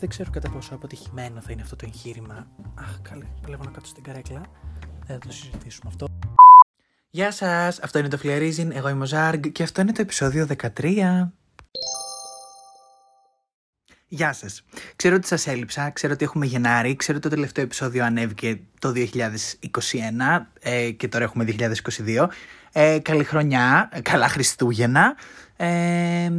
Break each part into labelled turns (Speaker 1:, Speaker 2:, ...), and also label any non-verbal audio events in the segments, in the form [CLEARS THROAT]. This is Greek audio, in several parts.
Speaker 1: Δεν ξέρω κατά πόσο αποτυχημένο θα είναι αυτό το εγχείρημα. Αχ, καλέ, παλεύω να κάτσω στην καρέκλα. Δεν θα το συζητήσουμε αυτό. Γεια σας, αυτό είναι το Φλιαρίζιν, εγώ είμαι ο Ζάργ και αυτό είναι το επεισόδιο 13. Γεια σας. Ξέρω ότι σας έλειψα, ξέρω ότι έχουμε Γενάρη, ξέρω ότι το τελευταίο επεισόδιο ανέβηκε το 2021 ε, και τώρα έχουμε 2022. Ε, καλή χρονιά, ε, καλά Χριστούγεννα. Ε,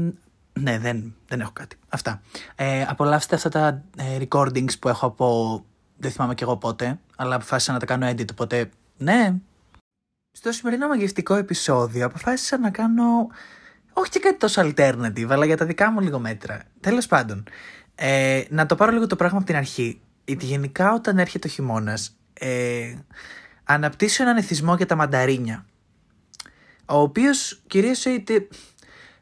Speaker 1: ναι, δεν, δεν έχω κάτι. Αυτά. Ε, απολαύστε αυτά τα ε, recordings που έχω από. Δεν θυμάμαι κι εγώ πότε, αλλά αποφάσισα να τα κάνω edit, οπότε ναι. Στο σημερινό μαγευτικό επεισόδιο αποφάσισα να κάνω. Όχι και κάτι τόσο alternative, αλλά για τα δικά μου λίγο μέτρα. Τέλος πάντων, ε, να το πάρω λίγο το πράγμα από την αρχή. Γιατί γενικά όταν έρχεται ο χειμώνας, ε, αναπτύσσω έναν εθισμό για τα μανταρίνια. Ο οποίος κυρίως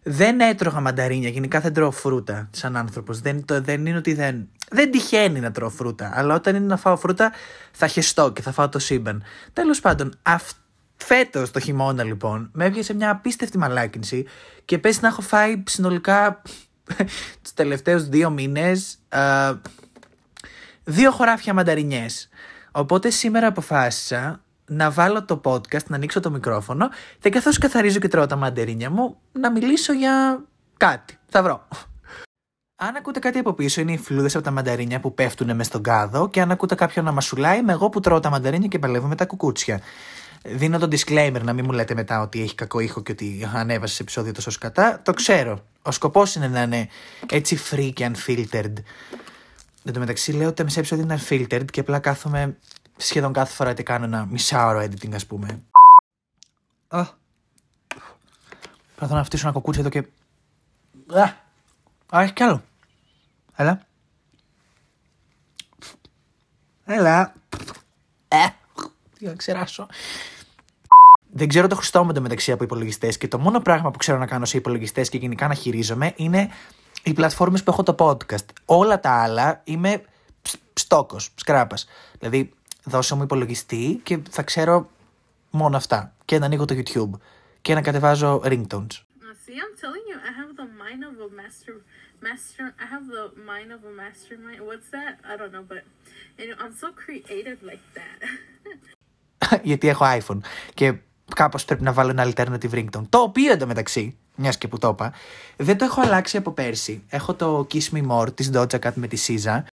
Speaker 1: δεν έτρωγα μανταρίνια. Γενικά δεν τρώω φρούτα σαν άνθρωπος. Δεν, δεν είναι ότι δεν. Δεν τυχαίνει να τρώω φρούτα. Αλλά όταν είναι να φάω φρούτα, θα χεστώ και θα φάω το σύμπαν. Τέλος πάντων, φέτος το χειμώνα λοιπόν, με έβγαινε μια απίστευτη μαλάκινση και πες να έχω φάει συνολικά [LAUGHS] τους τελευταίους δύο μήνες δύο χωράφια μανταρινιές. Οπότε σήμερα αποφάσισα να βάλω το podcast, να ανοίξω το μικρόφωνο και καθώς καθαρίζω και τρώω τα μαντερίνια μου, να μιλήσω για κάτι. Θα βρω. Αν ακούτε κάτι από πίσω, είναι οι φλούδες από τα μανταρίνια που πέφτουν μες στον κάδο. Και αν ακούτε κάποιον να μασουλάει, είμαι εγώ που τρώω τα μανταρίνια και παλεύω με τα κουκούτσια. Δίνω το disclaimer να μην μου λέτε μετά ότι έχει κακό ήχο και ότι ανέβασε σε επεισόδιο τόσο σκατά. Το ξέρω. Ο σκοπός είναι να είναι έτσι free και unfiltered. Εν τω μεταξύ, λέω ότι τα μισά επεισόδια είναι unfiltered και απλά κάθομαι σχεδόν κάθε φορά ότι κάνω ένα μισάωρο editing, ας πούμε. Α. Προσπαθώ να φτύσω ένα κοκούτσι εδώ και. Α, α έχει κι άλλο. Έλα. Έλα. Ε, τι να ξεράσω. Δεν ξέρω το χρηστό μου μεταξύ από υπολογιστές και το μόνο πράγμα που ξέρω να κάνω σε υπολογιστές και γενικά να χειρίζομαι είναι οι πλατφόρμες που έχω το podcast. Όλα τα άλλα είμαι στόκος, σκράπας. Δηλαδή, δώσε μου υπολογιστή και θα ξέρω μόνο αυτά. Και να ανοίγω το YouTube και να κατεβάζω ringtones.
Speaker 2: See, I'm telling you, I have the mind of a master, master. I have the mind of a mastermind. What's that? I don't know, but you know, I'm so creative like that.
Speaker 1: Γιατί έχω iPhone και κάπως πρέπει να βάλω ένα alternative ringtone. Το οποίο εντωμεταξύ, μια και που το είπα, δεν το έχω αλλάξει από πέρσι. Έχω το Kiss Me More της Doja Cat με τη SZA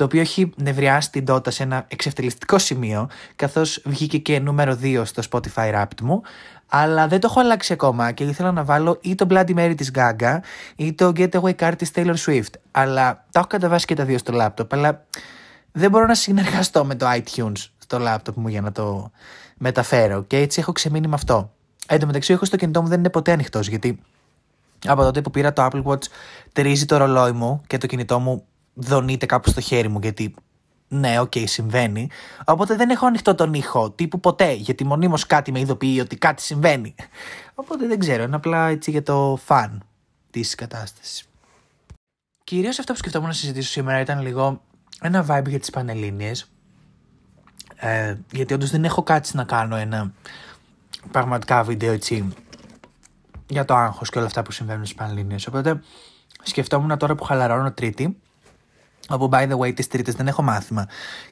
Speaker 1: το οποίο έχει νευριάσει την Dota σε ένα εξευτελιστικό σημείο, καθώς βγήκε και νούμερο 2 στο Spotify Wrapped μου, αλλά δεν το έχω αλλάξει ακόμα και ήθελα να βάλω ή το Bloody Mary της Gaga ή το Getaway Car της Taylor Swift. Αλλά τα έχω κατεβάσει και τα δύο στο laptop, αλλά δεν μπορώ να συνεργαστώ με το iTunes στο laptop μου για να το μεταφέρω και έτσι έχω ξεμείνει με αυτό. Εν τω μεταξύ, έχω στο κινητό μου δεν είναι ποτέ ανοιχτός γιατί από τότε που πήρα το Apple Watch τρίζει το ρολόι μου και το κινητό μου δονείται κάπου στο χέρι μου γιατί ναι, OK, okay, συμβαίνει. Οπότε δεν έχω ανοιχτό τον ήχο τύπου ποτέ, γιατί μονίμως κάτι με ειδοποιεί ότι κάτι συμβαίνει. Οπότε δεν ξέρω, είναι απλά έτσι για το fun της κατάστασης. Κυρίως αυτό που σκεφτόμουν να συζητήσω σήμερα ήταν λίγο ένα vibe για τις Πανελλήνιες. Ε, γιατί όντως δεν έχω κάτι να κάνω ένα πραγματικά βίντεο έτσι για το άγχος και όλα αυτά που συμβαίνουν στις Πανελλήνιες. Οπότε σκεφτόμουν τώρα που χαλαρώνω Τρίτη Όπου, by the way, τις Τρίτες δεν έχω μάθημα.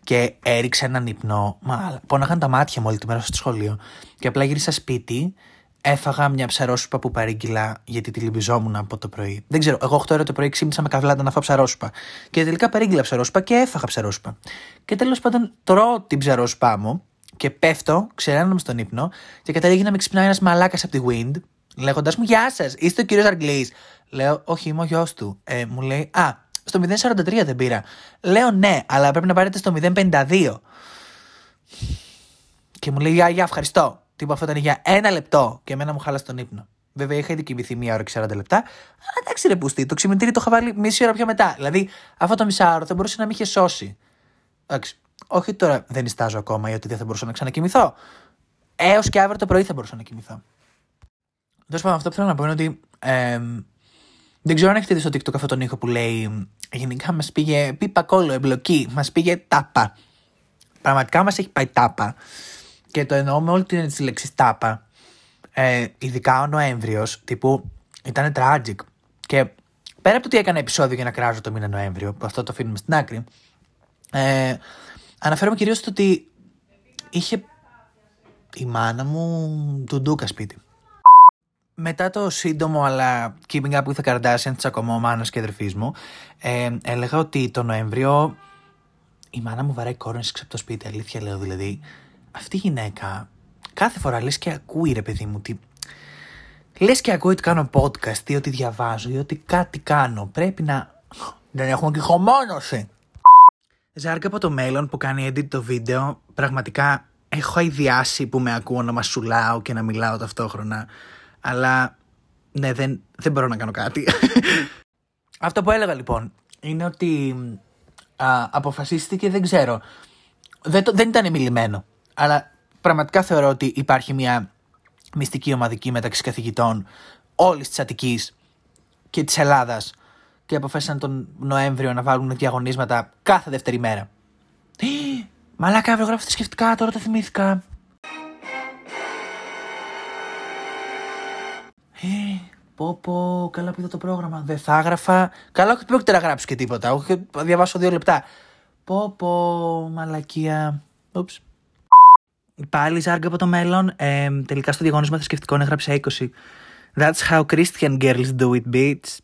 Speaker 1: Και έριξα έναν ύπνο. Μα πόναγαν τα μάτια μου όλη τη μέρα στο σχολείο. Και απλά γύρισα σπίτι, έφαγα μια ψαρόσουπα που παρήγγειλα γιατί τη λυμπιζόμουν από το πρωί. Δεν ξέρω, εγώ 8 ώρα το πρωί ξύπνησα με καβλάτα να φάω ψαρόσουπα. Και τελικά παρήγγειλα ψαρόσουπα και έφαγα ψαρόσουπα. Και τέλος πάντων τρώω την ψαρόσουπά μου και πέφτω, ξεράνομαι στον ύπνο και καταλήγει να με ξυπνάει ένας μαλάκας από τη Wind, λέγοντας μου Γεια σας, είστε ο κύριος Αγγλής. Λέω, Όχι, είμαι ο γιος του. Ε, μου λέει, Α, στο 0,43 δεν πήρα. Λέω ναι, αλλά πρέπει να πάρετε στο 0,52. Και μου λέει, Γεια, γεια, ευχαριστώ. Τύπο αυτό ήταν για ένα λεπτό και εμένα μου χάλασε τον ύπνο. Βέβαια είχα ήδη κοιμηθεί μία ώρα και 40 λεπτά. Αλλά εντάξει, ρε πουστή, το ξυμητήρι το είχα βάλει μισή ώρα πιο μετά. Δηλαδή αυτό το μισάωρο θα μπορούσε να με είχε σώσει. Εντάξει. Όχι τώρα δεν ιστάζω ακόμα γιατί δεν θα μπορούσα να ξανακοιμηθώ. Έως και αύριο το πρωί θα μπορούσα να κοιμηθώ. Τέλος πάντων, αυτό που θέλω να πω είναι ότι ε, δεν ξέρω αν έχετε δει στο TikTok αυτόν τον ήχο που λέει Γενικά μας πήγε πίπα κόλλο, εμπλοκή, μας πήγε τάπα. Πραγματικά μας έχει πάει τάπα. Και το εννοώ με όλη την λέξη τάπα. Ε, ειδικά ο Νοέμβριος, τύπου ήταν tragic. Και πέρα από το ότι έκανα επεισόδιο για να κράζω το μήνα Νοέμβριο, που αυτό το αφήνουμε στην άκρη, ε, αναφέρομαι κυρίως στο ότι είχε η μάνα μου του Ντούκα σπίτι. Μετά το σύντομο αλλά keeping up with the Kardashians τσακωμό μάνας και αδερφής μου, ε, έλεγα ότι το Νοέμβριο η μάνα μου βαράει κόρνες έξω από το σπίτι, αλήθεια λέω δηλαδή. Αυτή η γυναίκα κάθε φορά λες και ακούει ρε παιδί μου τι... Λες και ακούει ότι κάνω podcast ή ότι διαβάζω ή ότι κάτι κάνω. Πρέπει να... Δεν έχουμε και χωμόνωση. Ζάρκα από το μέλλον που κάνει edit το βίντεο, πραγματικά έχω ιδιάσει που με ακούω να μασουλάω και να μιλάω ταυτόχρονα. Αλλά ναι, δεν, δεν μπορώ να κάνω κάτι. [LAUGHS] Αυτό που έλεγα λοιπόν είναι ότι α, αποφασίστηκε, δεν ξέρω. Δεν, το, δεν ήταν μιλημένο. Αλλά πραγματικά θεωρώ ότι υπάρχει μια μυστική ομαδική μεταξύ καθηγητών όλης της Αττικής και της Ελλάδας και αποφάσισαν τον Νοέμβριο να βάλουν διαγωνίσματα κάθε δεύτερη μέρα. [GASPS] Μαλάκα, αύριο γράφω σκεφτικά, τώρα το θυμήθηκα. Πω πω, καλά που είδα το πρόγραμμα. Δεν θα έγραφα. Καλά, όχι πρόκειται να γράψω και τίποτα. Όχι, διαβάσω δύο λεπτά. Πω πω, μαλακία. Ούψ. Πάλι ζάρκα από το μέλλον. Ε, τελικά στο διαγωνίσμα θρησκευτικών έγραψε 20. That's how Christian girls do it, bitch.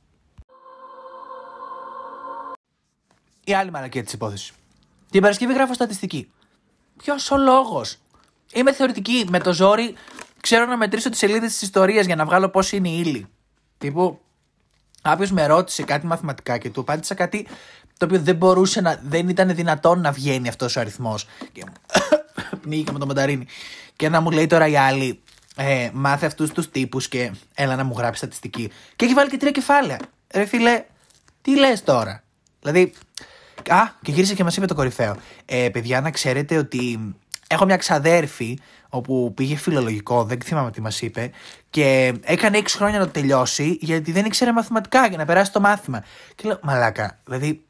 Speaker 1: Η άλλη μαλακία της υπόθεσης. Την Παρασκευή γράφω στατιστική. Ποιος ο λόγος; Είμαι θεωρητική. Με το ζόρι ξέρω να μετρήσω τις σελίδες της ιστορίας για να βγάλω πώς είναι η ύλη. Τύπου, κάποιος με ρώτησε κάτι μαθηματικά και του απάντησα κάτι το οποίο δεν μπορούσε να. δεν ήταν δυνατόν να βγαίνει αυτός ο αριθμός. Και [COUGHS] πνίγηκα με το μανταρίνι. Και να μου λέει τώρα η άλλη, ε, μάθε αυτούς τους τύπους και έλα να μου γράψεις στατιστική. Και έχει βάλει και τρία κεφάλαια. Ρε φίλε, τι λες τώρα; Δηλαδή, Α, και γύρισε και μας είπε το κορυφαίο. Ε, παιδιά, να ξέρετε ότι έχω μια ξαδέρφη όπου πήγε φιλολογικό, δεν θυμάμαι τι μας είπε, και έκανε 6 χρόνια να το τελειώσει γιατί δεν ήξερε μαθηματικά για να περάσει το μάθημα. Και λέω, Μαλάκα, δηλαδή,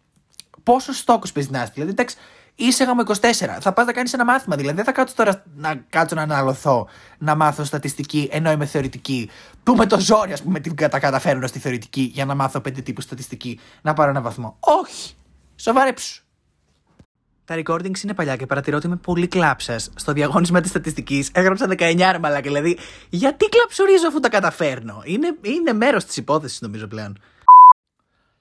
Speaker 1: πόσος στόκος παίζει να Δηλαδή, εντάξει, είσαι γάμο 24, θα πας να κάνεις ένα μάθημα. Δηλαδή, δεν θα κάτσω τώρα να κάτσω να αναλωθώ να μάθω στατιστική ενώ είμαι θεωρητική. Που με το ζόρι, ας πούμε, την κατα καταφέρνω στη θεωρητική για να μάθω πέντε τύπους στατιστική να πάρω ένα βαθμό. Όχι! Σοβαρέψου. Τα recordings είναι παλιά και παρατηρώ ότι είμαι πολύ κλάψας. Στο διαγώνισμα της στατιστικής έγραψα 19 μαλάκα. Δηλαδή, γιατί κλαψουρίζω αφού τα καταφέρνω; Είναι, είναι μέρος της υπόθεσης, νομίζω πλέον.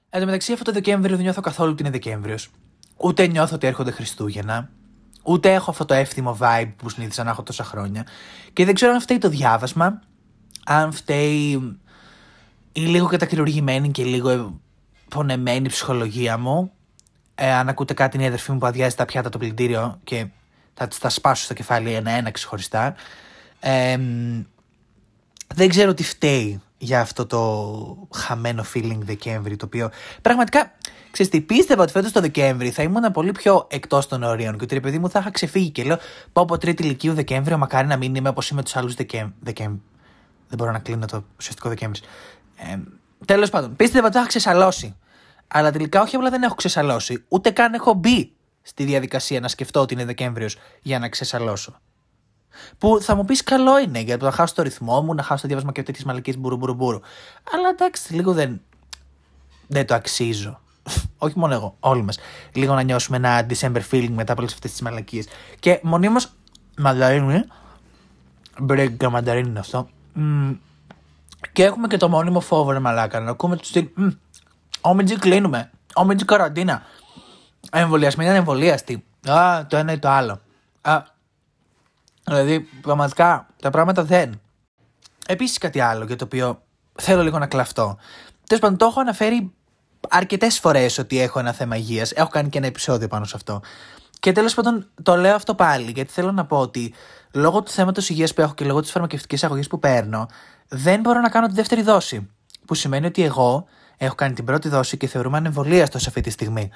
Speaker 1: Εν τω μεταξύ, αυτό το Δεκέμβριο δεν νιώθω καθόλου ότι είναι Δεκέμβριος. Ούτε νιώθω ότι έρχονται Χριστούγεννα. Ούτε έχω αυτό το εύθυμο vibe που συνήθισα να έχω τόσα χρόνια. Και δεν ξέρω αν φταίει το διάβασμα, αν φταίει η λίγο κατακριουργημένη και λίγο πονεμένη ψυχολογία μου, ε, αν ακούτε κάτι, είναι η αδερφή μου που αδειάζει τα πιάτα το πλυντήριο και θα τα σπάσω στο κεφάλι ένα-ένα ξεχωριστά. Ε, δεν ξέρω τι φταίει για αυτό το χαμένο feeling Δεκέμβρη, το οποίο πραγματικά, ξέρεις τι, πίστευα ότι φέτος το Δεκέμβρη θα ήμουν πολύ πιο εκτός των ορίων και ότι παιδί μου θα είχα ξεφύγει και λέω πω από τρίτη ηλικίου Δεκέμβριο μακάρι να μην είμαι όπως είμαι τους άλλους Δεκέμβρη. Δεν μπορώ να κλείνω το ουσιαστικό Δεκέμβρης. Ε, Τέλος πάντων, πίστευα ότι θα είχα ξεσαλώσει. Αλλά τελικά όχι απλά δεν έχω ξεσαλώσει, ούτε καν έχω μπει στη διαδικασία να σκεφτώ ότι είναι Δεκέμβριος για να ξεσαλώσω. Που θα μου πεις καλό είναι για το να χάσω το ρυθμό μου, να χάσω το διάβασμα και τέτοιες μαλακίες μπουρου μπουρου μπουρου. Αλλά εντάξει, λίγο δεν, δεν το αξίζω. [LAUGHS] Όχι μόνο εγώ, όλοι μας. Λίγο να νιώσουμε ένα December feeling μετά από όλες αυτές τις μαλακίες. Και μονίμως μανταρίνι. Μπρέγκα μανταρίνι είναι αυτό. και έχουμε και το μόνιμο φόβο, ρε μαλάκα. Να ακούμε του στυλ. Όμιτζι κλείνουμε. Όμιτζι καραντίνα. Εμβολιασμένοι ανεμβολίαστοι. Α, το ένα ή το άλλο. Α, δηλαδή, πραγματικά τα πράγματα δεν. Επίσης κάτι άλλο για το οποίο θέλω λίγο να κλαφτώ. Τέλος πάντων, το έχω αναφέρει αρκετές φορές ότι έχω ένα θέμα υγείας. Έχω κάνει και ένα επεισόδιο πάνω σε αυτό. Και τέλος πάντων, το λέω αυτό πάλι, γιατί θέλω να πω ότι λόγω του θέματος υγείας που έχω και λόγω της φαρμακευτικής αγωγής που παίρνω, δεν μπορώ να κάνω τη δεύτερη δόση. Που σημαίνει ότι εγώ Έχω κάνει την πρώτη δόση και θεωρούμε ανεμβολίαστο σε αυτή τη στιγμή.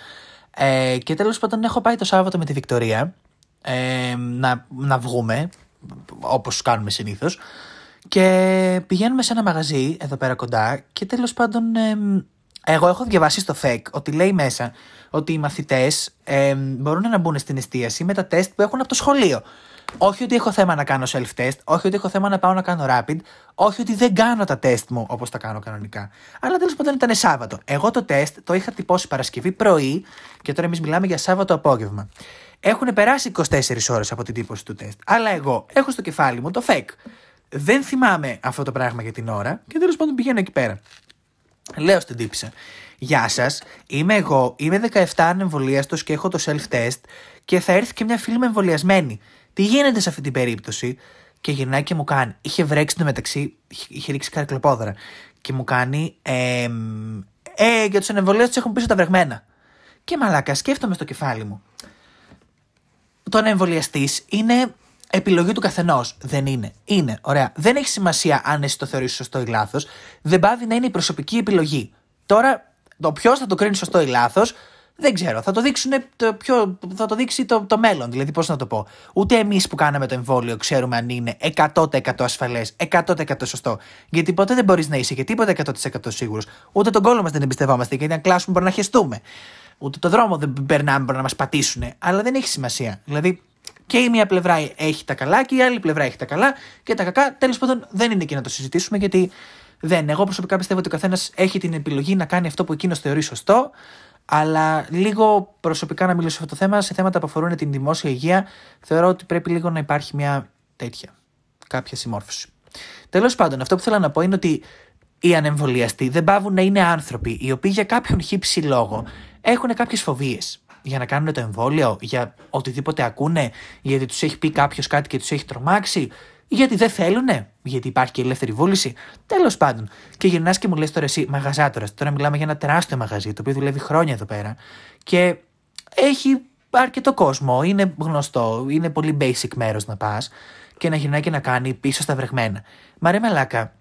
Speaker 1: Ε, και τέλος πάντων έχω πάει το Σάββατο με τη Βικτωρία ε, να, να βγούμε, όπως κάνουμε συνήθως. Και πηγαίνουμε σε ένα μαγαζί εδώ πέρα κοντά και τέλος πάντων ε, εγώ έχω διαβάσει στο FEC ότι λέει μέσα ότι οι μαθητές ε, μπορούν να μπουν στην εστίαση με τα τεστ που έχουν από το σχολείο. Όχι ότι έχω θέμα να κάνω self-test, όχι ότι έχω θέμα να πάω να κάνω rapid, όχι ότι δεν κάνω τα τεστ μου όπως τα κάνω κανονικά. Αλλά τέλος πάντων ήταν Σάββατο. Εγώ το τεστ το είχα τυπώσει Παρασκευή πρωί και τώρα εμείς μιλάμε για Σάββατο απόγευμα. Έχουν περάσει 24 ώρες από την τύπωση του τεστ. Αλλά εγώ έχω στο κεφάλι μου το fake. Δεν θυμάμαι αυτό το πράγμα για την ώρα και τέλος πάντων πηγαίνω εκεί πέρα. Λέω στην τύπησα. Γεια σας, είμαι εγώ, είμαι 17 ανεμβολίαστος και έχω το self-test και θα έρθει και μια φίλη με εμβολιασμένη. Τι γίνεται σε αυτή την περίπτωση, και γυρνάει και μου κάνει. Είχε βρέξει το μεταξύ, είχε ρίξει καρκλοπόδρα. Και μου κάνει. Ε, ε, για τους ανεμβολίες τους έχουν πίσω τα βρεγμένα. Και μαλάκα, σκέφτομαι στο κεφάλι μου. Το ανεμβολιαστής είναι επιλογή του καθενός. Δεν είναι. Είναι. Ωραία. Δεν έχει σημασία αν εσύ το θεωρείς σωστό ή λάθος. Δεν πάβει να είναι η προσωπική επιλογή. Τώρα, το ποιος θα το κρίνει σωστό ή λάθος, δεν ξέρω. Θα το, δείξουν το πιο, θα το δείξει το, το μέλλον. Δηλαδή, πώς να το πω. Ούτε εμείς που κάναμε το εμβόλιο ξέρουμε αν είναι 100% ασφαλές, 100% σωστό. Γιατί ποτέ δεν μπορείς να είσαι και τίποτα 100% σίγουρος. Ούτε τον κόλλο μας δεν εμπιστευόμαστε. Γιατί αν κλάσουμε μπορεί να χεστούμε. Ούτε το δρόμο δεν περνάμε, μπορεί να μας πατήσουν. Αλλά δεν έχει σημασία. Δηλαδή, και η μία πλευρά έχει τα καλά και η άλλη πλευρά έχει τα καλά και τα κακά. Τέλος πάντων, δεν είναι εκεί να το συζητήσουμε γιατί δεν. Εγώ προσωπικά πιστεύω ότι ο καθένας έχει την επιλογή να κάνει αυτό που εκείνος θεωρεί σωστό. Αλλά λίγο προσωπικά να μιλήσω σε αυτό το θέμα, σε θέματα που αφορούν την δημόσια υγεία, θεωρώ ότι πρέπει λίγο να υπάρχει μια τέτοια, κάποια συμμόρφωση. Τέλος πάντων, αυτό που θέλω να πω είναι ότι οι ανεμβολιαστοί δεν πάβουν να είναι άνθρωποι οι οποίοι για κάποιον χύψη λόγο έχουν κάποιες φοβίες για να κάνουν το εμβόλιο, για οτιδήποτε ακούνε, γιατί τους έχει πει κάποιος κάτι και τους έχει τρομάξει, γιατί δεν θέλουνε, γιατί υπάρχει και ελεύθερη βούληση. Τέλος πάντων. Και γυρνάς και μου λες τώρα εσύ, μαγαζάτορας. Τώρα μιλάμε για ένα τεράστιο μαγαζί, το οποίο δουλεύει χρόνια εδώ πέρα. Και έχει αρκετό κόσμο, είναι γνωστό, είναι πολύ basic μέρος να πας και να γυρνάει και να κάνει πίσω στα βρεγμένα. Μα ρε μαλάκα,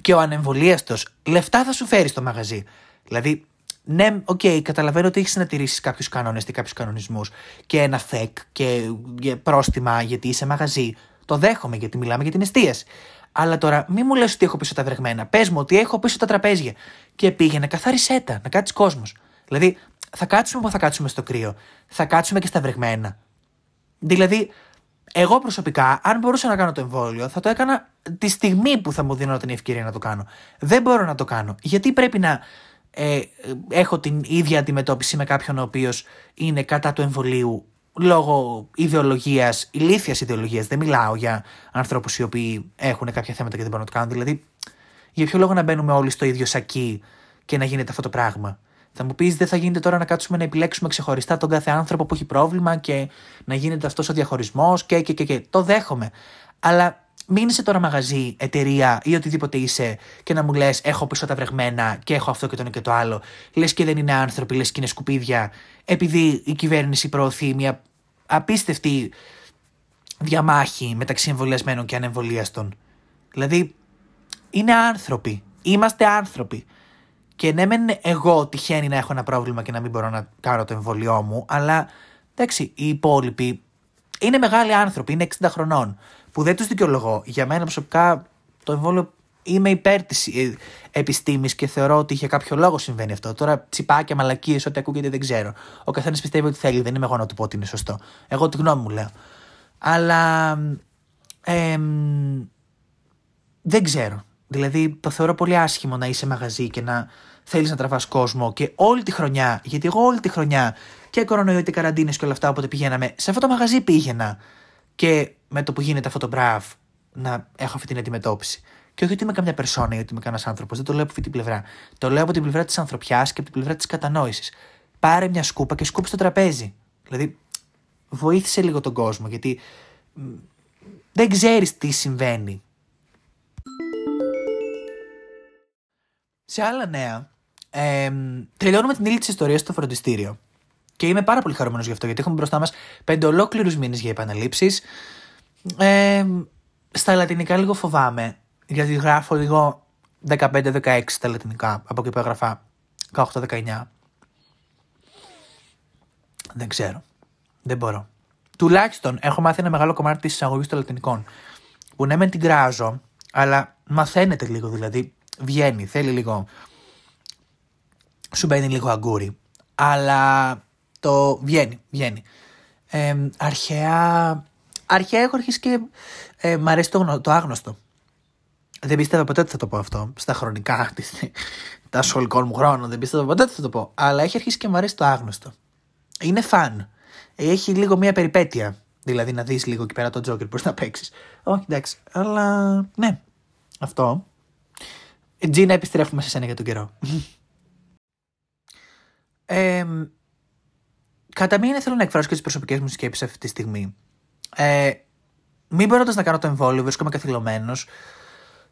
Speaker 1: και ο ανεμβολίαστος λεφτά θα σου φέρει στο μαγαζί. Δηλαδή, ναι, OK, okay, καταλαβαίνω ότι έχεις να τηρήσεις κάποιους κανόνες και κάποιους κανονισμούς και ένα θεκ και πρόστιμα γιατί είσαι μαγαζί. Το δέχομαι γιατί μιλάμε για την εστίαση. Αλλά τώρα μη μου λες ότι έχω πίσω τα βρεγμένα. Πες μου ότι έχω πίσω τα τραπέζια. Και πήγαινε, καθάρισέ τα, να κάτσει κόσμος. Δηλαδή, θα κάτσουμε που θα κάτσουμε στο κρύο. Θα κάτσουμε και στα βρεγμένα. Δηλαδή, εγώ προσωπικά, αν μπορούσα να κάνω το εμβόλιο, θα το έκανα τη στιγμή που θα μου δίνω την ευκαιρία να το κάνω. Δεν μπορώ να το κάνω. Γιατί πρέπει να ε, έχω την ίδια αντιμετώπιση με κάποιον ο οποίος είναι κατά του εμβολίου λόγω ιδεολογίας, ηλίθιας ιδεολογίας. Δεν μιλάω για ανθρώπους οι οποίοι έχουν κάποια θέματα και δεν μπορούν να το κάνουν. Δηλαδή, για ποιο λόγο να μπαίνουμε όλοι στο ίδιο σακί και να γίνεται αυτό το πράγμα; Θα μου πεις, δεν θα γίνεται τώρα να κάτσουμε να επιλέξουμε ξεχωριστά τον κάθε άνθρωπο που έχει πρόβλημα και να γίνεται αυτός ο διαχωρισμός και, και, και, και. Το δέχομαι. Αλλά μην είσαι τώρα μαγαζί, εταιρεία ή οτιδήποτε είσαι και να μου λες: Έχω πίσω τα βρεγμένα και έχω αυτό και το ένα και το άλλο. Λες και δεν είναι άνθρωποι, λες και είναι σκουπίδια, επειδή η κυβέρνηση προωθεί μια απίστευτη διαμάχη μεταξύ εμβολιασμένων και ανεμβολίαστων. Δηλαδή, είναι άνθρωποι. Είμαστε άνθρωποι. Και ναι, μεν εγώ τυχαίνει να έχω ένα πρόβλημα και να μην μπορώ να κάνω το εμβολιό μου, αλλά εντάξει, οι υπόλοιποι είναι μεγάλοι άνθρωποι, είναι 60 χρονών που δεν τους δικαιολογώ. Για μένα προσωπικά το εμβόλιο είμαι υπέρ της ε, επιστήμης και θεωρώ ότι για κάποιο λόγο συμβαίνει αυτό. Τώρα τσιπάκια, μαλακίες, ό,τι ακούγεται δεν ξέρω. Ο καθένας πιστεύει ότι θέλει, δεν είμαι εγώ να του πω ότι είναι σωστό. Εγώ τη γνώμη μου λέω. Αλλά. Ε, δεν ξέρω. Δηλαδή το θεωρώ πολύ άσχημο να είσαι μαγαζί και να θέλεις να τραβάς κόσμο και όλη τη χρονιά, γιατί εγώ όλη τη χρονιά και κορονοϊό και καραντίνες και όλα αυτά όποτε πηγαίναμε, σε αυτό το μαγαζί πήγαινα και με το που γίνεται αυτό το μπραβ να έχω αυτή την αντιμετώπιση. Και όχι ότι είμαι καμιά περσόνα ή ότι είμαι κανένας άνθρωπος, δεν το λέω από αυτή την πλευρά. Το λέω από την πλευρά της ανθρωπιάς και από την πλευρά της κατανόησης. Πάρε μια σκούπα και σκούπι στο τραπέζι. Δηλαδή, βοήθησε λίγο τον κόσμο, γιατί δεν ξέρεις τι συμβαίνει. Σε άλλα νέα, ε, τελειώνουμε την ύλη της ιστορίας στο φροντιστήριο. Και είμαι πάρα πολύ χαρούμενος γι' αυτό, γιατί έχουμε μπροστά μας πέντε ολόκληρους μήνες για επαναλήψεις. Ε, στα λατινικά λίγο φοβάμαι, γιατί γράφω λίγο 15-16 στα λατινικά, από εκεί που έγραφα 18-19. Δεν ξέρω. Δεν μπορώ. Τουλάχιστον έχω μάθει ένα μεγάλο κομμάτι της εισαγωγής των λατινικών. Που ναι, μεν την κράζω, αλλά μαθαίνεται λίγο δηλαδή. Βγαίνει, θέλει λίγο. Σου μπαίνει λίγο αγκούρι. Αλλά το βγαίνει, βγαίνει. Ε, αρχαία. αρχαία έχω αρχίσει και ε, μ' αρέσει το, γνω- το άγνωστο. Δεν πίστευα ποτέ ότι θα το πω αυτό. Στα χρονικά [LAUGHS] της, τα σχολικών μου χρόνων δεν πίστευα ποτέ ότι θα το πω. Αλλά έχει αρχίσει και μου αρέσει το άγνωστο. Είναι φαν. Έχει λίγο μια περιπέτεια. Δηλαδή να δεις λίγο εκεί πέρα τον Τζόκερ πώς να παίξεις. Όχι εντάξει. Αλλά ναι. Αυτό. Ε, Τζίνα επιστρέφουμε σε σένα για τον καιρό. Ε, κατά μία θέλω να εκφράσω και τις προσωπικές μου σκέψεις αυτή τη στιγμή. Ε, μην μπορώντα να κάνω το εμβόλιο, βρίσκομαι καθυλωμένος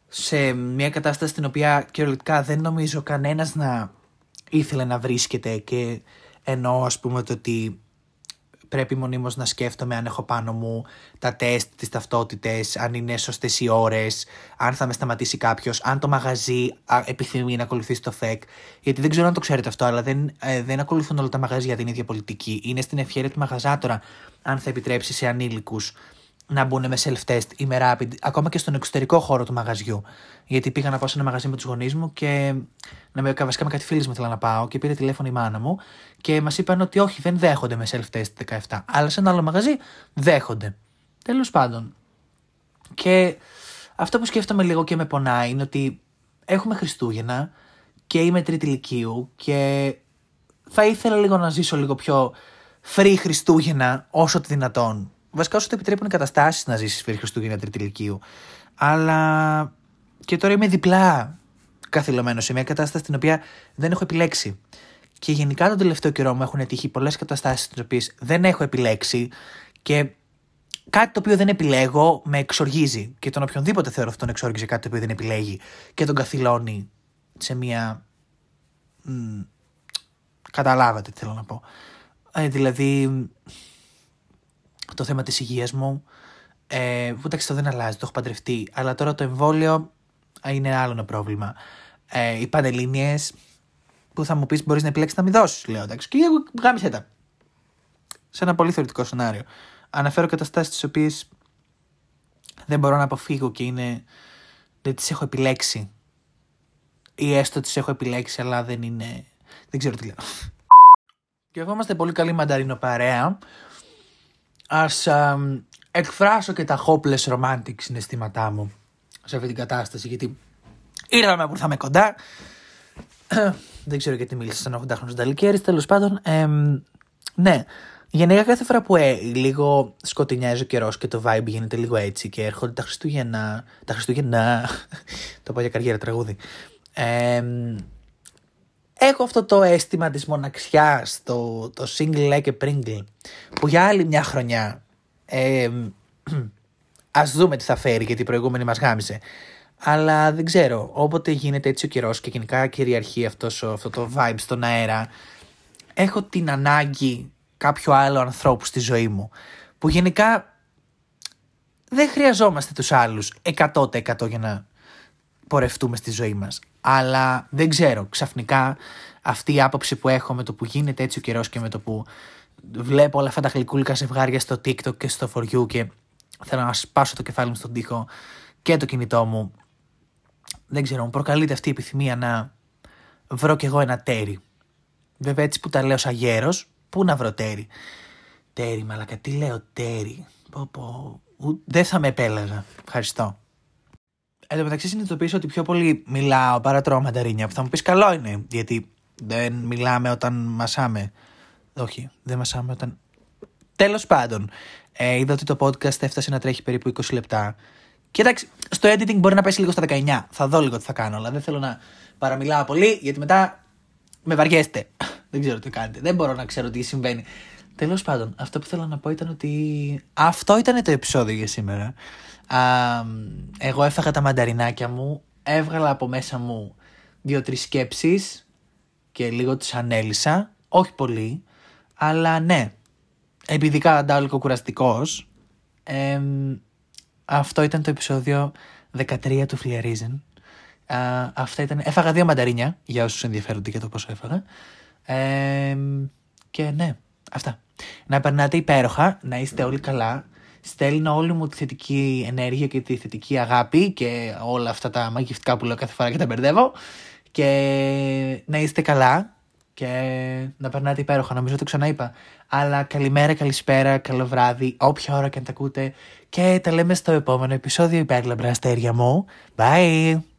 Speaker 1: σε μια κατάσταση στην οποία κυριολεκτικά δεν νομίζω κανένας να ήθελε να βρίσκεται και εννοώ ας πούμε το ότι πρέπει μονίμως να σκέφτομαι αν έχω πάνω μου τα τεστ, τις ταυτότητες, αν είναι σωστές οι ώρες, αν θα με σταματήσει κάποιος, αν το μαγαζί α, επιθυμεί να ακολουθήσει το ΦΕΚ. Γιατί δεν ξέρω αν το ξέρετε αυτό, αλλά δεν, ε, δεν ακολουθούν όλα τα μαγαζιά την ίδια πολιτική. Είναι στην ευχαίρεια του μαγαζάτορα αν θα επιτρέψει σε ανήλικους να μπουν με self-test ή με rapid, ακόμα και στον εξωτερικό χώρο του μαγαζιού. Γιατί πήγα να πάω σε ένα μαγαζί με τους γονείς μου και να με, βασικά με κάτι φίλοι μου ήθελα να πάω και πήρε τηλέφωνο η μάνα μου και μας είπαν ότι όχι, δεν δέχονται με self-test 17. Αλλά σε ένα άλλο μαγαζί δέχονται. Τέλος πάντων. Και αυτό που σκέφτομαι λίγο και με πονάει είναι ότι έχουμε Χριστούγεννα και είμαι τρίτη ηλικίου και θα ήθελα λίγο να ζήσω λίγο πιο free Χριστούγεννα όσο το δυνατόν. Βασικά όσο το επιτρέπουν οι καταστάσεις να ζήσεις free Χριστούγεννα τρίτη ηλικίου. Αλλά και τώρα είμαι διπλά καθυλωμένος σε μια κατάσταση την οποία δεν έχω επιλέξει. Και γενικά τον τελευταίο καιρό μου έχουν τύχει πολλές καταστάσεις τις οποίες δεν έχω επιλέξει και κάτι το οποίο δεν επιλέγω με εξοργίζει. Και τον οποιονδήποτε θεωρώ αυτόν εξόργιζε κάτι το οποίο δεν επιλέγει και τον καθυλώνει σε μια. Μ, καταλάβατε τι θέλω να πω. Ε, δηλαδή, το θέμα της υγείας μου, ε, που εντάξει το δεν αλλάζει, το έχω παντρευτεί, αλλά τώρα το εμβόλιο ε, είναι άλλο ένα πρόβλημα. Ε, οι πανελλήνιες που θα μου πεις μπορείς να επιλέξεις να μην δώσεις, λέω εντάξει, και εγώ γάμισε τα. Σε ένα πολύ θεωρητικό σενάριο. Αναφέρω καταστάσεις τις οποίες δεν μπορώ να αποφύγω και είναι, δεν τις έχω επιλέξει. Ή έστω τις έχω επιλέξει αλλά δεν είναι, δεν ξέρω τι λέω. Και εγώ είμαστε πολύ καλή μανταρίνο παρέα. Ας α, εκφράσω και τα hopeless romantic συναισθήματά μου σε αυτή την κατάσταση γιατί ήρθαμε που ήρθαμε κοντά. [CLEARS THROAT] Δεν ξέρω γιατί μίλησα σαν 80χρονος Νταλικέρης, τέλος πάντων. εμ, ναι, γενικά κάθε φορά που ε, λίγο σκοτεινιάζει ο καιρός και το vibe γίνεται λίγο έτσι και έρχονται τα Χριστούγεννα. Τα Χριστούγεννα. [LAUGHS] το πάω για καριέρα τραγούδι. Εμ, έχω αυτό το αίσθημα της μοναξιάς, το, το single like a pringle, που για άλλη μια χρονιά ε, [CLEARS THROAT] ας δούμε τι θα φέρει γιατί η προηγούμενη μας γάμισε. Αλλά δεν ξέρω, όποτε γίνεται έτσι ο καιρός και γενικά κυριαρχεί αυτός, ο- αυτό το vibe στον αέρα, έχω την ανάγκη κάποιο άλλο ανθρώπου στη ζωή μου, που γενικά δεν χρειαζόμαστε τους άλλους 100% για να πορευτούμε στη ζωή μας. Αλλά δεν ξέρω, ξαφνικά αυτή η άποψη που έχω με το που γίνεται έτσι ο καιρός και με το που βλέπω όλα αυτά τα γλυκούλικα ζευγάρια στο TikTok και στο For You και θέλω να σπάσω το κεφάλι μου στον τοίχο και το κινητό μου. Δεν ξέρω, μου προκαλείται αυτή η επιθυμία να βρω κι εγώ ένα τέρι. Βέβαια έτσι που τα λέω σαν γέρος, πού να βρω τέρι; Τέρι, μαλακα, τι λέω τέρι; Πω, πω. Ου- Δεν θα με επέλεγα. Ευχαριστώ. Εν τω μεταξύ συνειδητοποίησα ότι πιο πολύ μιλάω παρά τρώω μανταρίνια. Που θα μου πεις καλό είναι. Γιατί δεν μιλάμε όταν μασάμε. Όχι, δεν μασάμε όταν. Τέλος πάντων, ε, είδα ότι το podcast έφτασε να τρέχει περίπου 20 λεπτά. Και εντάξει, στο editing μπορεί να πέσει λίγο στα 19. Θα δω λίγο τι θα κάνω, αλλά δεν θέλω να παραμιλάω πολύ, γιατί μετά με βαριέστε. [LAUGHS] δεν ξέρω τι κάνετε. Δεν μπορώ να ξέρω τι συμβαίνει. Τέλος πάντων, αυτό που θέλω να πω ήταν ότι αυτό ήταν το επεισόδιο για σήμερα. Α, εγώ έφαγα τα μανταρινάκια μου, έβγαλα από μέσα μου δύο-τρεις σκέψεις και λίγο τις ανέλησα. Όχι πολύ, αλλά ναι. Επειδή καταντάω λίγο κουραστικός, εμ, αυτό ήταν το επεισόδιο 13 του Flearism. Α, αυτά ήταν... Έφαγα δύο μανταρίνια, για όσους ενδιαφέρονται για το πόσο έφαγα. Εμ, και ναι, αυτά. Να περνάτε υπέροχα, να είστε όλοι καλά. Στέλνω όλη μου τη θετική ενέργεια και τη θετική αγάπη και όλα αυτά τα μαγευτικά που λέω κάθε φορά και τα μπερδεύω. Και να είστε καλά και να περνάτε υπέροχα. Νομίζω το ξαναείπα. Αλλά καλημέρα, καλησπέρα, καλό βράδυ, όποια ώρα και αν τα ακούτε. Και τα λέμε στο επόμενο επεισόδιο υπέρλαμπρα αστέρια μου. Bye!